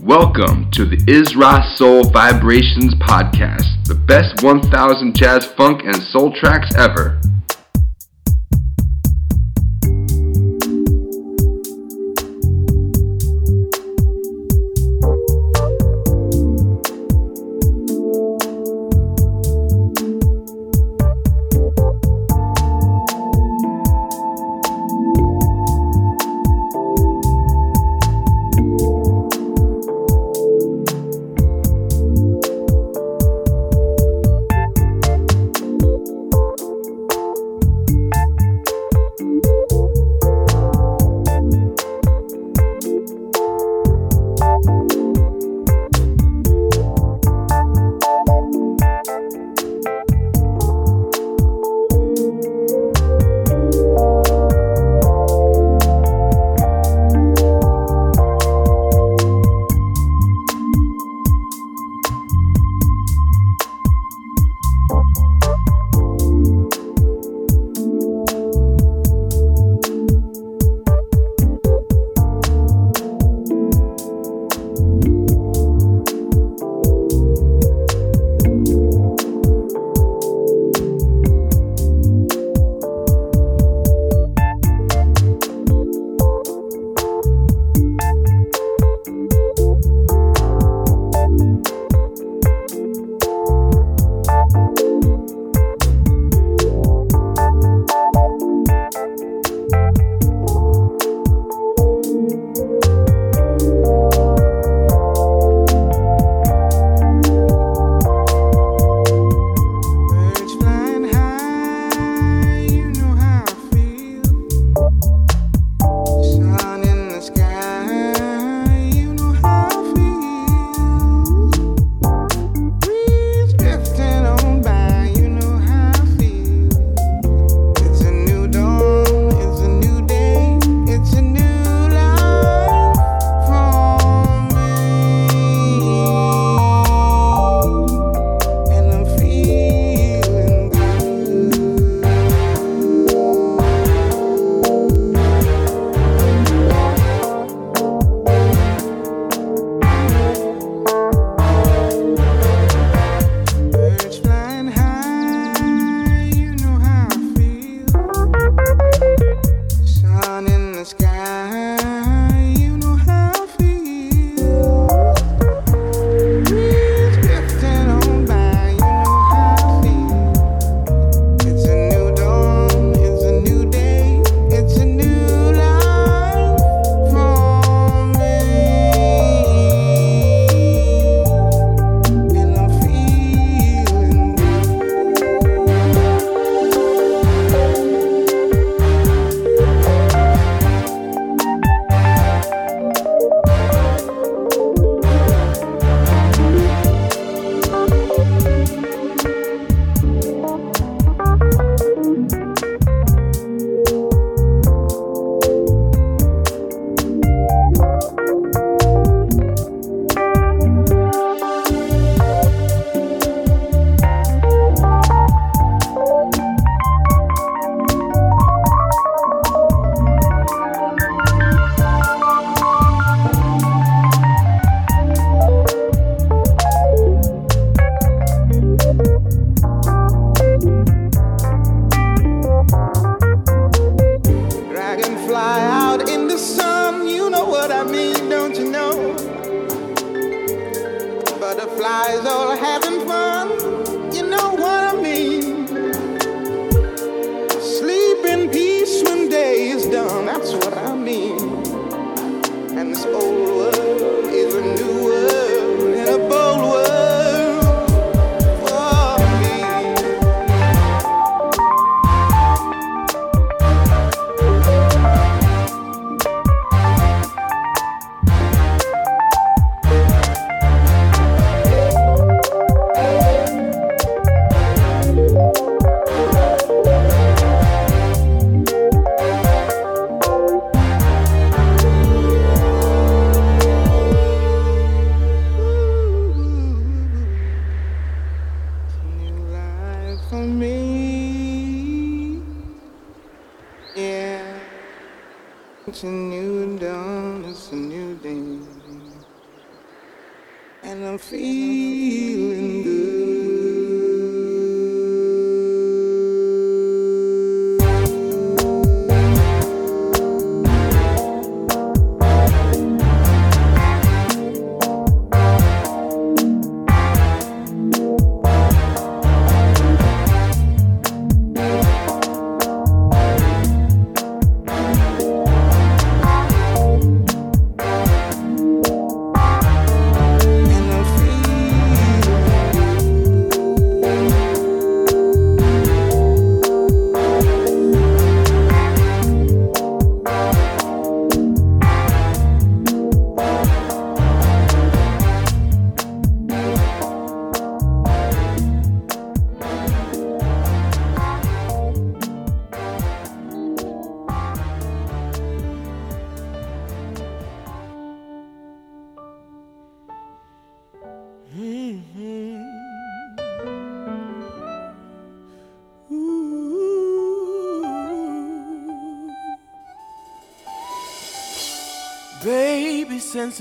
Welcome to the Isra Soul Vibrations Podcast, the best 1000 jazz, funk, and soul tracks ever.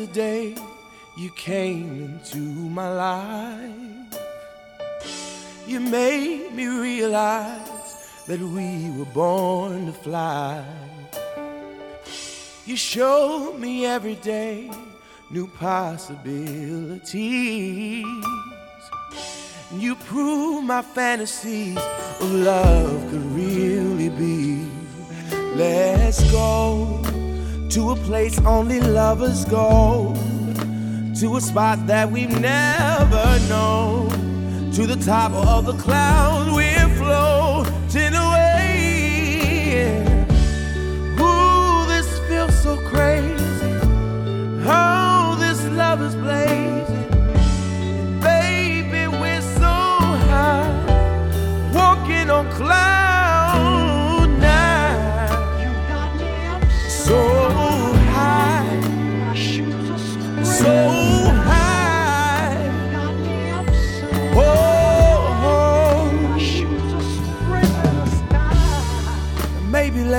Since the day you came into my life. You made me realize that we were born to fly. You showed me every day new possibilities. You proved my fantasies of love could really be. Let's go to a place only lovers go, to a spot that we've never known, to the top of the clouds we're floating away. Ooh, this feels so crazy. Oh, this love is blazing. baby, we're so high, walking on cloud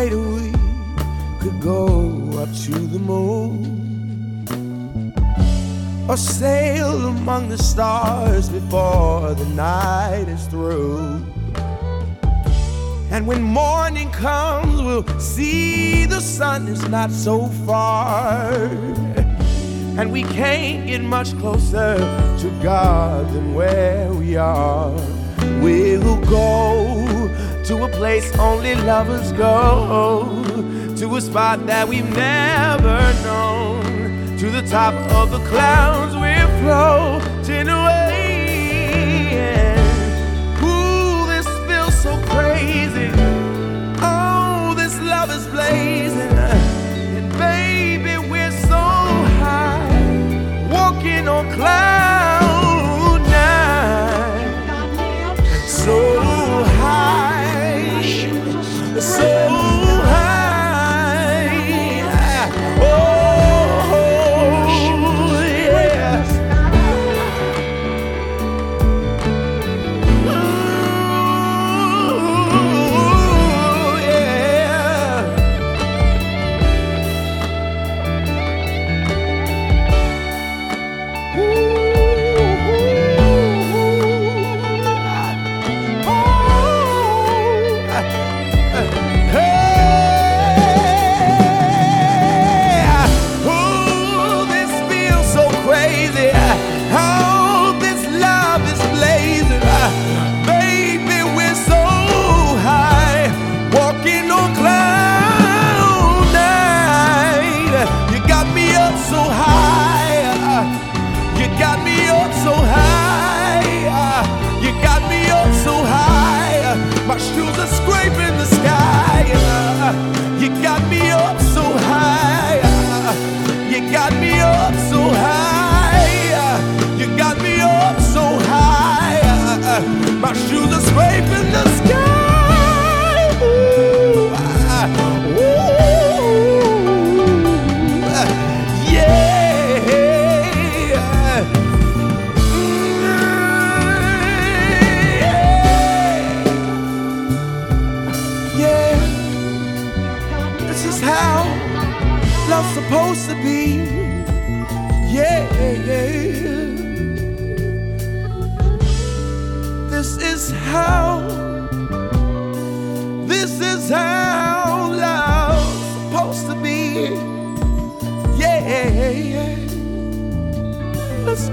later we could go up to the moon or sail among the stars before the night is through. And when morning comes, we'll see the sun is not so far. And we can't get much closer to God than where we are. We'll go to a place only lovers go, to a spot that we've never known, to the top of the clouds we're floating away.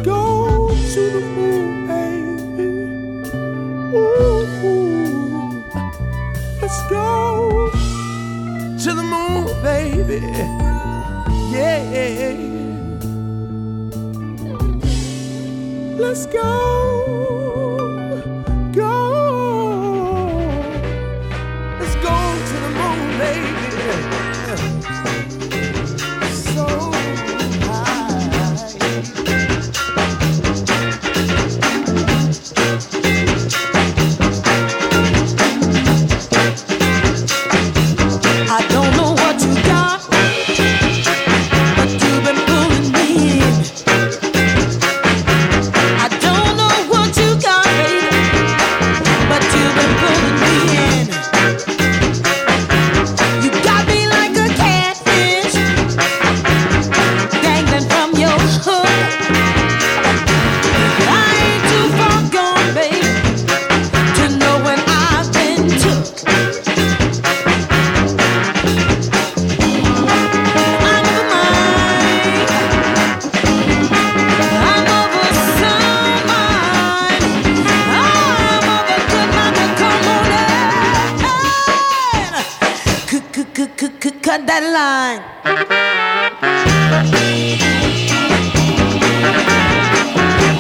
Go to the moon, baby. Ooh, let's go to the moon, baby. Yeah, let's go.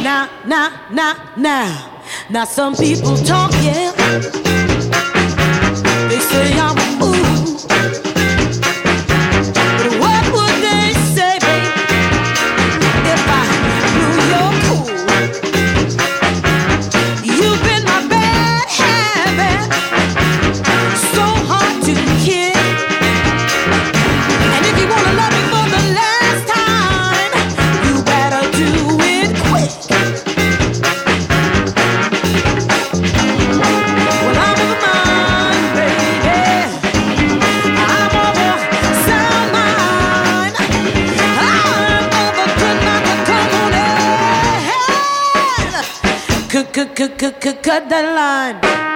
Now now, now, now, now some people talk, yeah. They say I'm cut that line.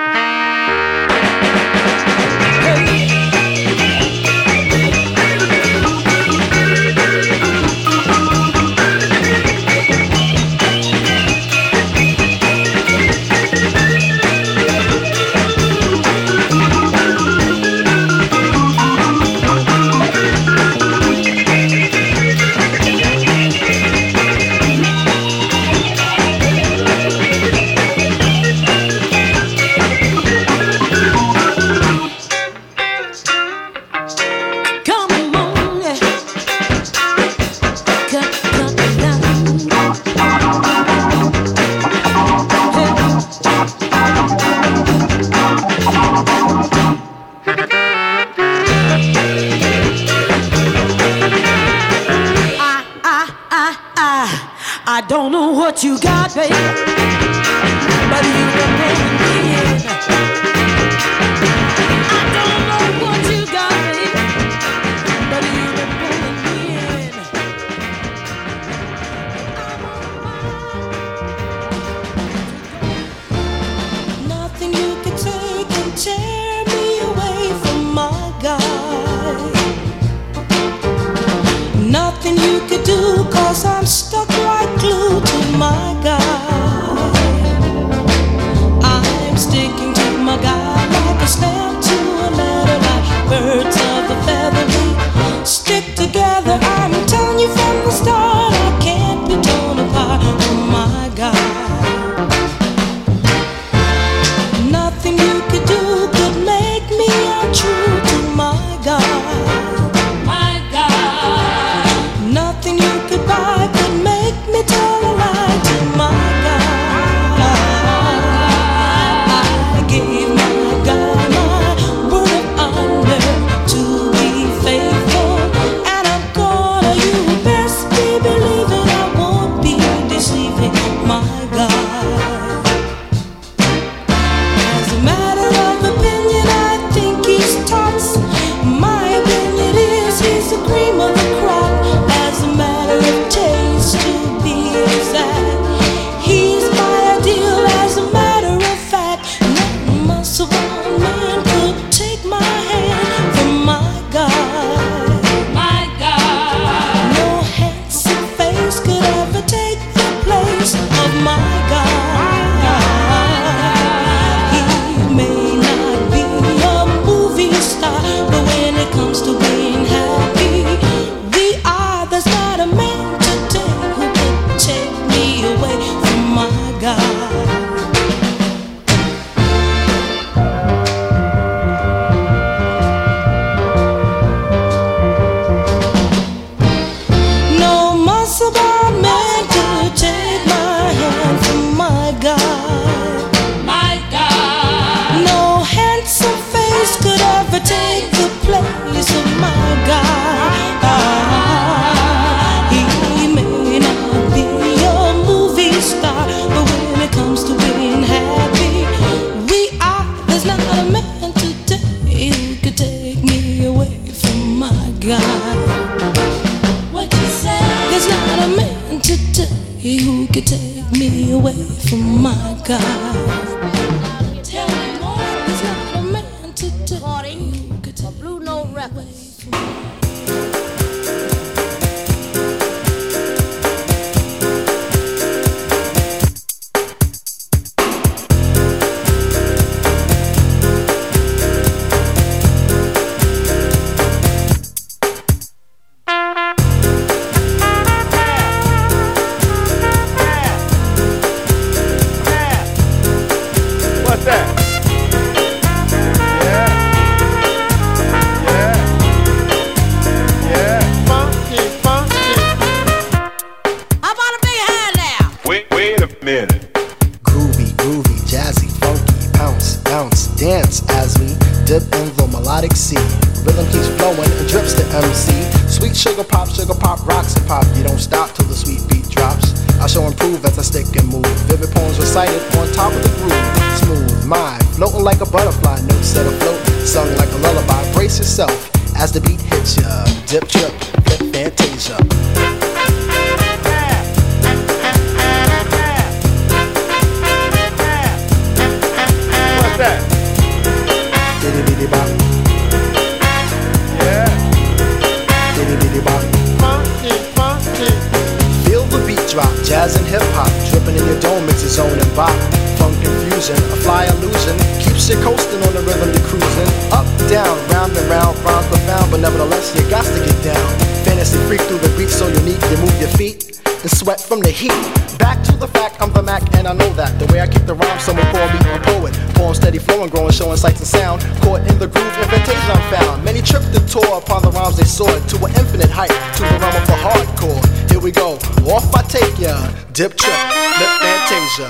from the heat. Back to the fact, I'm the Mac, and I know that. The way I kick the rhyme, someone call me a poet. Poem steady flowing, growing, showing sights and sound. Caught in the groove, invitation I'm found. Many trip to tour upon the rhymes they soared to an infinite height, to the realm of the hardcore. Here we go, off I take ya. Dip trip, flip fantasia.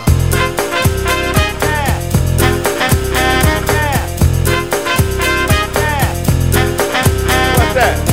that?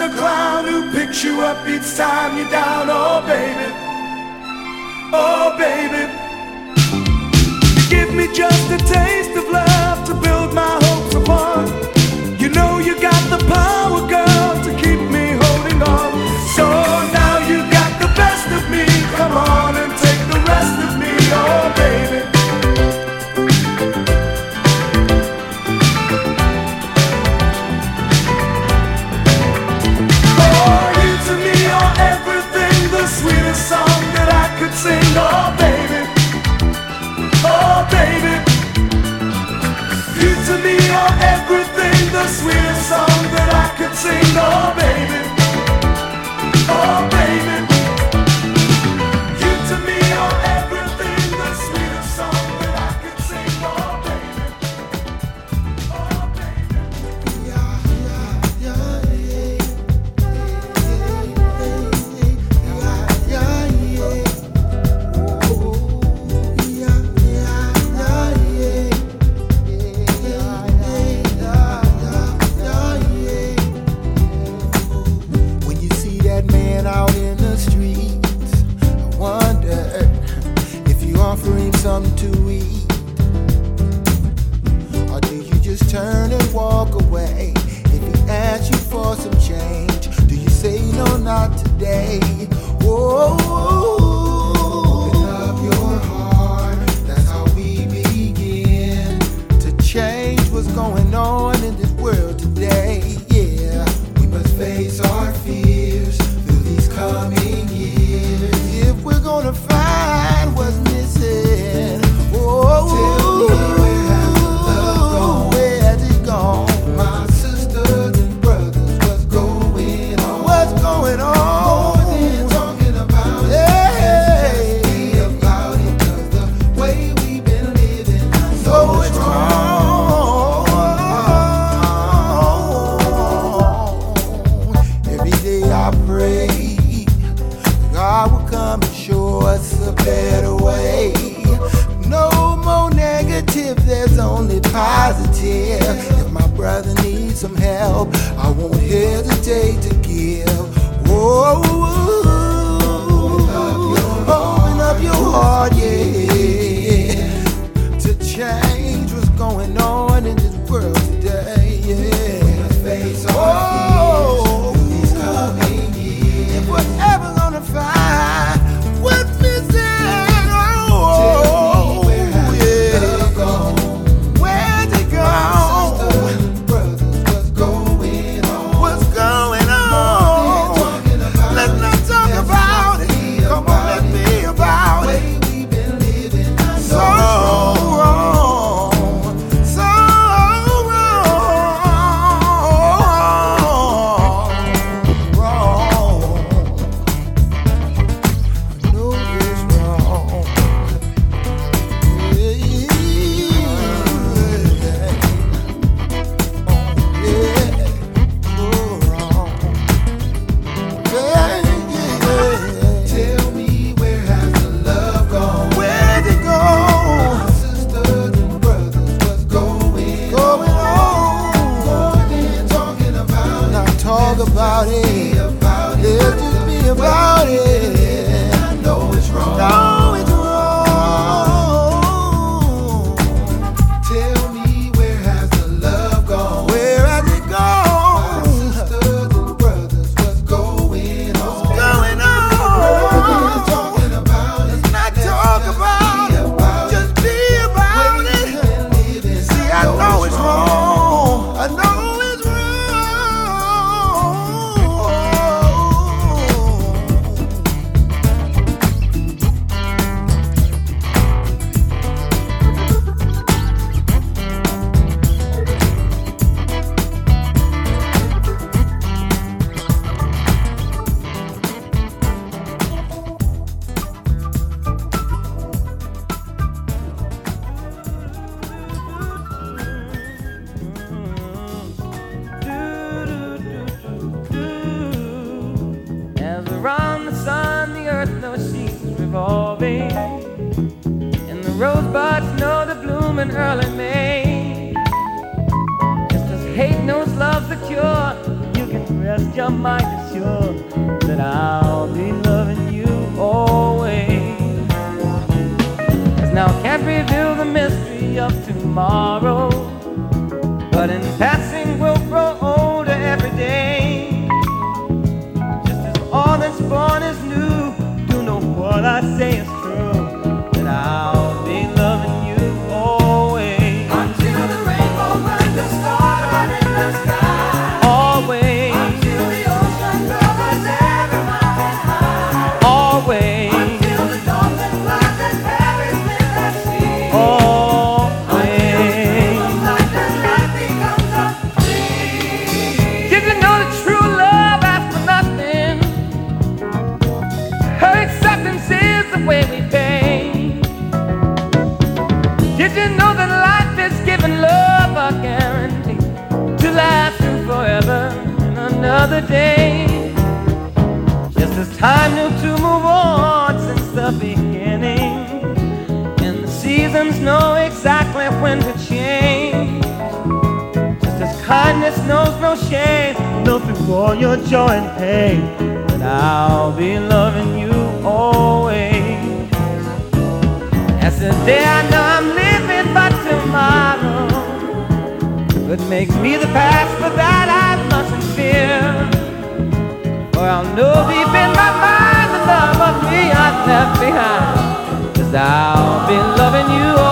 the clown who picks you up each time you're down. Oh, baby. Oh, baby. Give me just a taste of love. the sweetest song that I could sing, oh baby. Day? Just as time knew to move on since the beginning, and the seasons know exactly when to change. Just as kindness knows no shame, know through all your joy and pain, that I'll be loving you always. As the day I know I'm living, but tomorrow could make me the past, but that I mustn't fear. For I'll know deep in my mind the love of me I've left behind. Cause I'll be loving you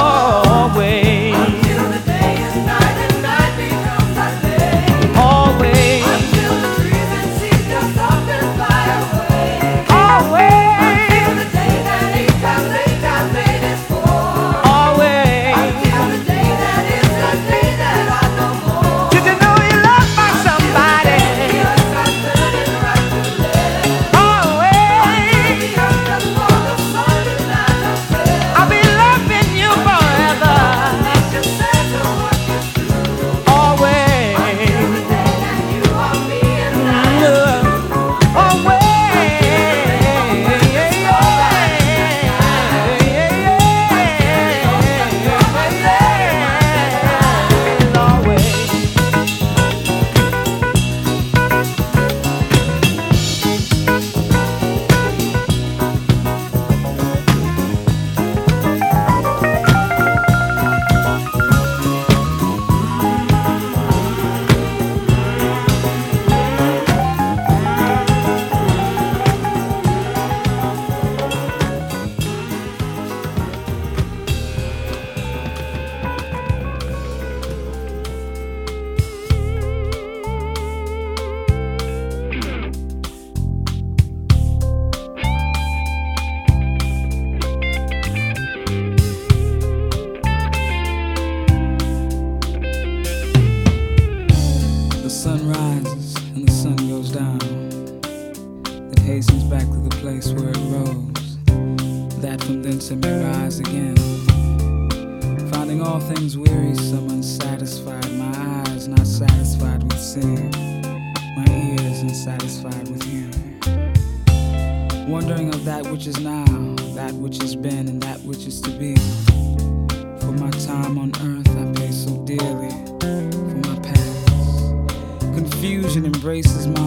and we rise again. Finding all things wearisome, unsatisfied, my eyes not satisfied with seeing, my ears unsatisfied with hearing. Wondering of that which is now, that which has been, and that which is to be. For my time on earth I pay so dearly, for my past. Confusion embraces my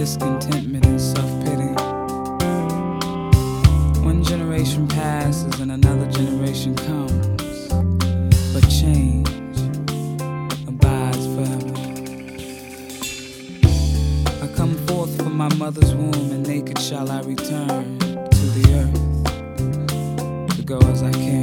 discontentment and self pity. One generation passes and another generation comes, but change abides forever. I come forth from my mother's womb, and naked shall I return to the earth to go as I can.